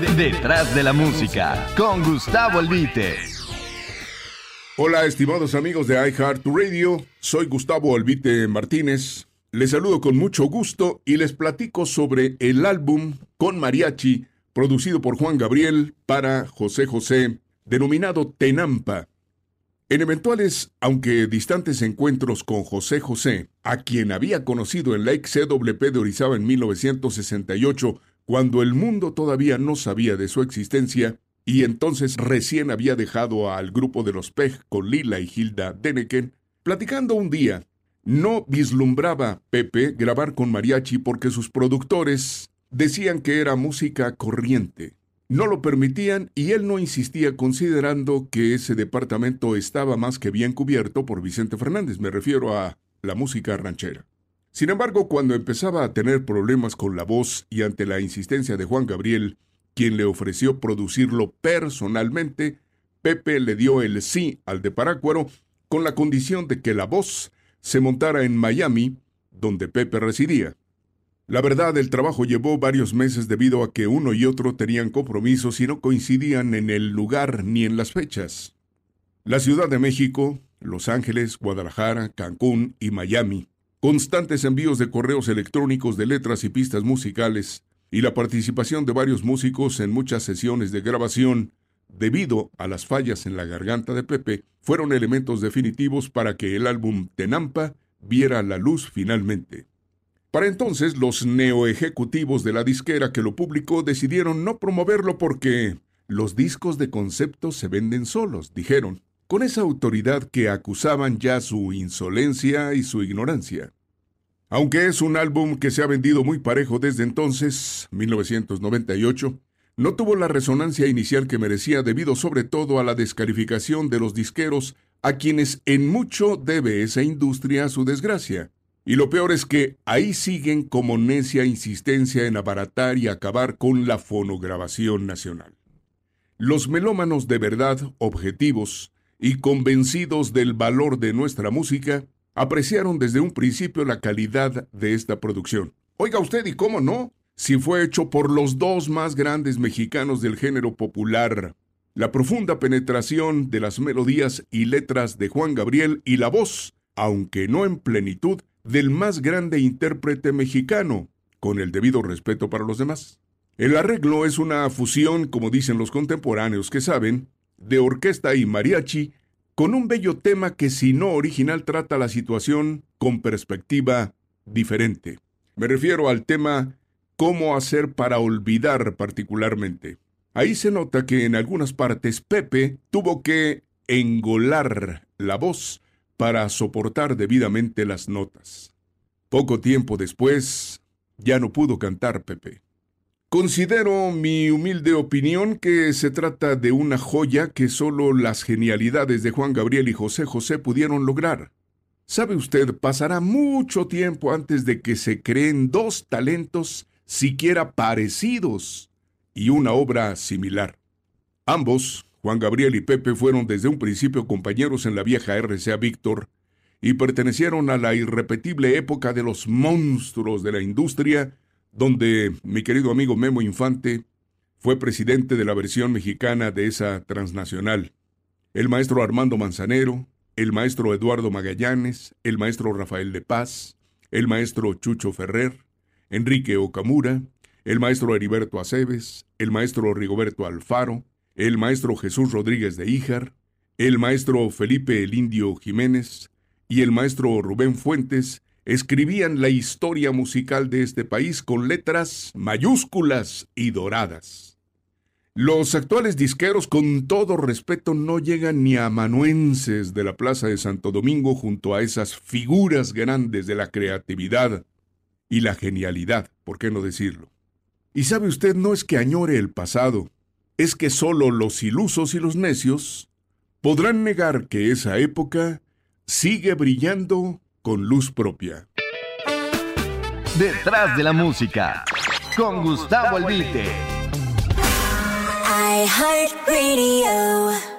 Detrás de la música, con Gustavo Albite. Hola, estimados amigos de iHeartRadio. Soy Gustavo Albite Martínez. Les saludo con mucho gusto y les platico sobre el álbum con mariachi producido por Juan Gabriel para José José, denominado Tenampa. En eventuales, aunque distantes encuentros con José José, a quien había conocido en la XCWP de Orizaba en 1968, cuando el mundo todavía no sabía de su existencia, y entonces recién había dejado al grupo de los Pej con Lila y Hilda Deneken, platicando un día, no vislumbraba Pepe grabar con mariachi porque sus productores decían que era música corriente. No lo permitían y él no insistía considerando que ese departamento estaba más que bien cubierto por Vicente Fernández, me refiero a la música ranchera. Sin embargo, cuando empezaba a tener problemas con la voz y ante la insistencia de Juan Gabriel, quien le ofreció producirlo personalmente, Pepe le dio el sí al de Parácuaro con la condición de que la voz se montara en Miami, donde Pepe residía. La verdad, el trabajo llevó varios meses debido a que uno y otro tenían compromisos y no coincidían en el lugar ni en las fechas. La Ciudad de México, Los Ángeles, Guadalajara, Cancún y Miami, constantes envíos de correos electrónicos de letras y pistas musicales, y la participación de varios músicos en muchas sesiones de grabación, debido a las fallas en la garganta de Pepe, fueron elementos definitivos para que el álbum Tenampa viera la luz finalmente. Para entonces, los neoejecutivos de la disquera que lo publicó decidieron no promoverlo porque los discos de concepto se venden solos, dijeron, con esa autoridad que acusaban ya su insolencia y su ignorancia. Aunque es un álbum que se ha vendido muy parejo desde entonces, 1998, no tuvo la resonancia inicial que merecía debido sobre todo a la descalificación de los disqueros a quienes en mucho debe esa industria su desgracia. Y lo peor es que ahí siguen como necia insistencia en abaratar y acabar con la fonograbación nacional. Los melómanos de verdad, objetivos y convencidos del valor de nuestra música, apreciaron desde un principio la calidad de esta producción. Oiga usted, ¿y cómo no? Si fue hecho por los dos más grandes mexicanos del género popular, la profunda penetración de las melodías y letras de Juan Gabriel y la voz, aunque no en plenitud, del más grande intérprete mexicano, con el debido respeto para los demás. El arreglo es una fusión, como dicen los contemporáneos que saben, de orquesta y mariachi, con un bello tema que si no original trata la situación con perspectiva diferente. Me refiero al tema cómo hacer para olvidar particularmente. Ahí se nota que en algunas partes Pepe tuvo que engolar la voz para soportar debidamente las notas. Poco tiempo después, ya no pudo cantar Pepe. Considero mi humilde opinión que se trata de una joya que solo las genialidades de Juan Gabriel y José José pudieron lograr. Sabe usted, pasará mucho tiempo antes de que se creen dos talentos siquiera parecidos y una obra similar. Ambos, Juan Gabriel y Pepe fueron desde un principio compañeros en la vieja RCA Víctor y pertenecieron a la irrepetible época de los monstruos de la industria, donde mi querido amigo Memo Infante fue presidente de la versión mexicana de esa transnacional. El maestro Armando Manzanero, el maestro Eduardo Magallanes, el maestro Rafael de Paz, el maestro Chucho Ferrer, Enrique Okamura, el maestro Heriberto Aceves, el maestro Rigoberto Alfaro, el maestro Jesús Rodríguez de Híjar, el maestro Felipe el Indio Jiménez y el maestro Rubén Fuentes escribían la historia musical de este país con letras mayúsculas y doradas. Los actuales disqueros, con todo respeto, no llegan ni a amanuenses de la Plaza de Santo Domingo junto a esas figuras grandes de la creatividad y la genialidad, ¿por qué no decirlo? Y sabe usted, no es que añore el pasado, es que solo los ilusos y los necios podrán negar que esa época sigue brillando con luz propia. Detrás de la música, con Gustavo Albite. I heart radio.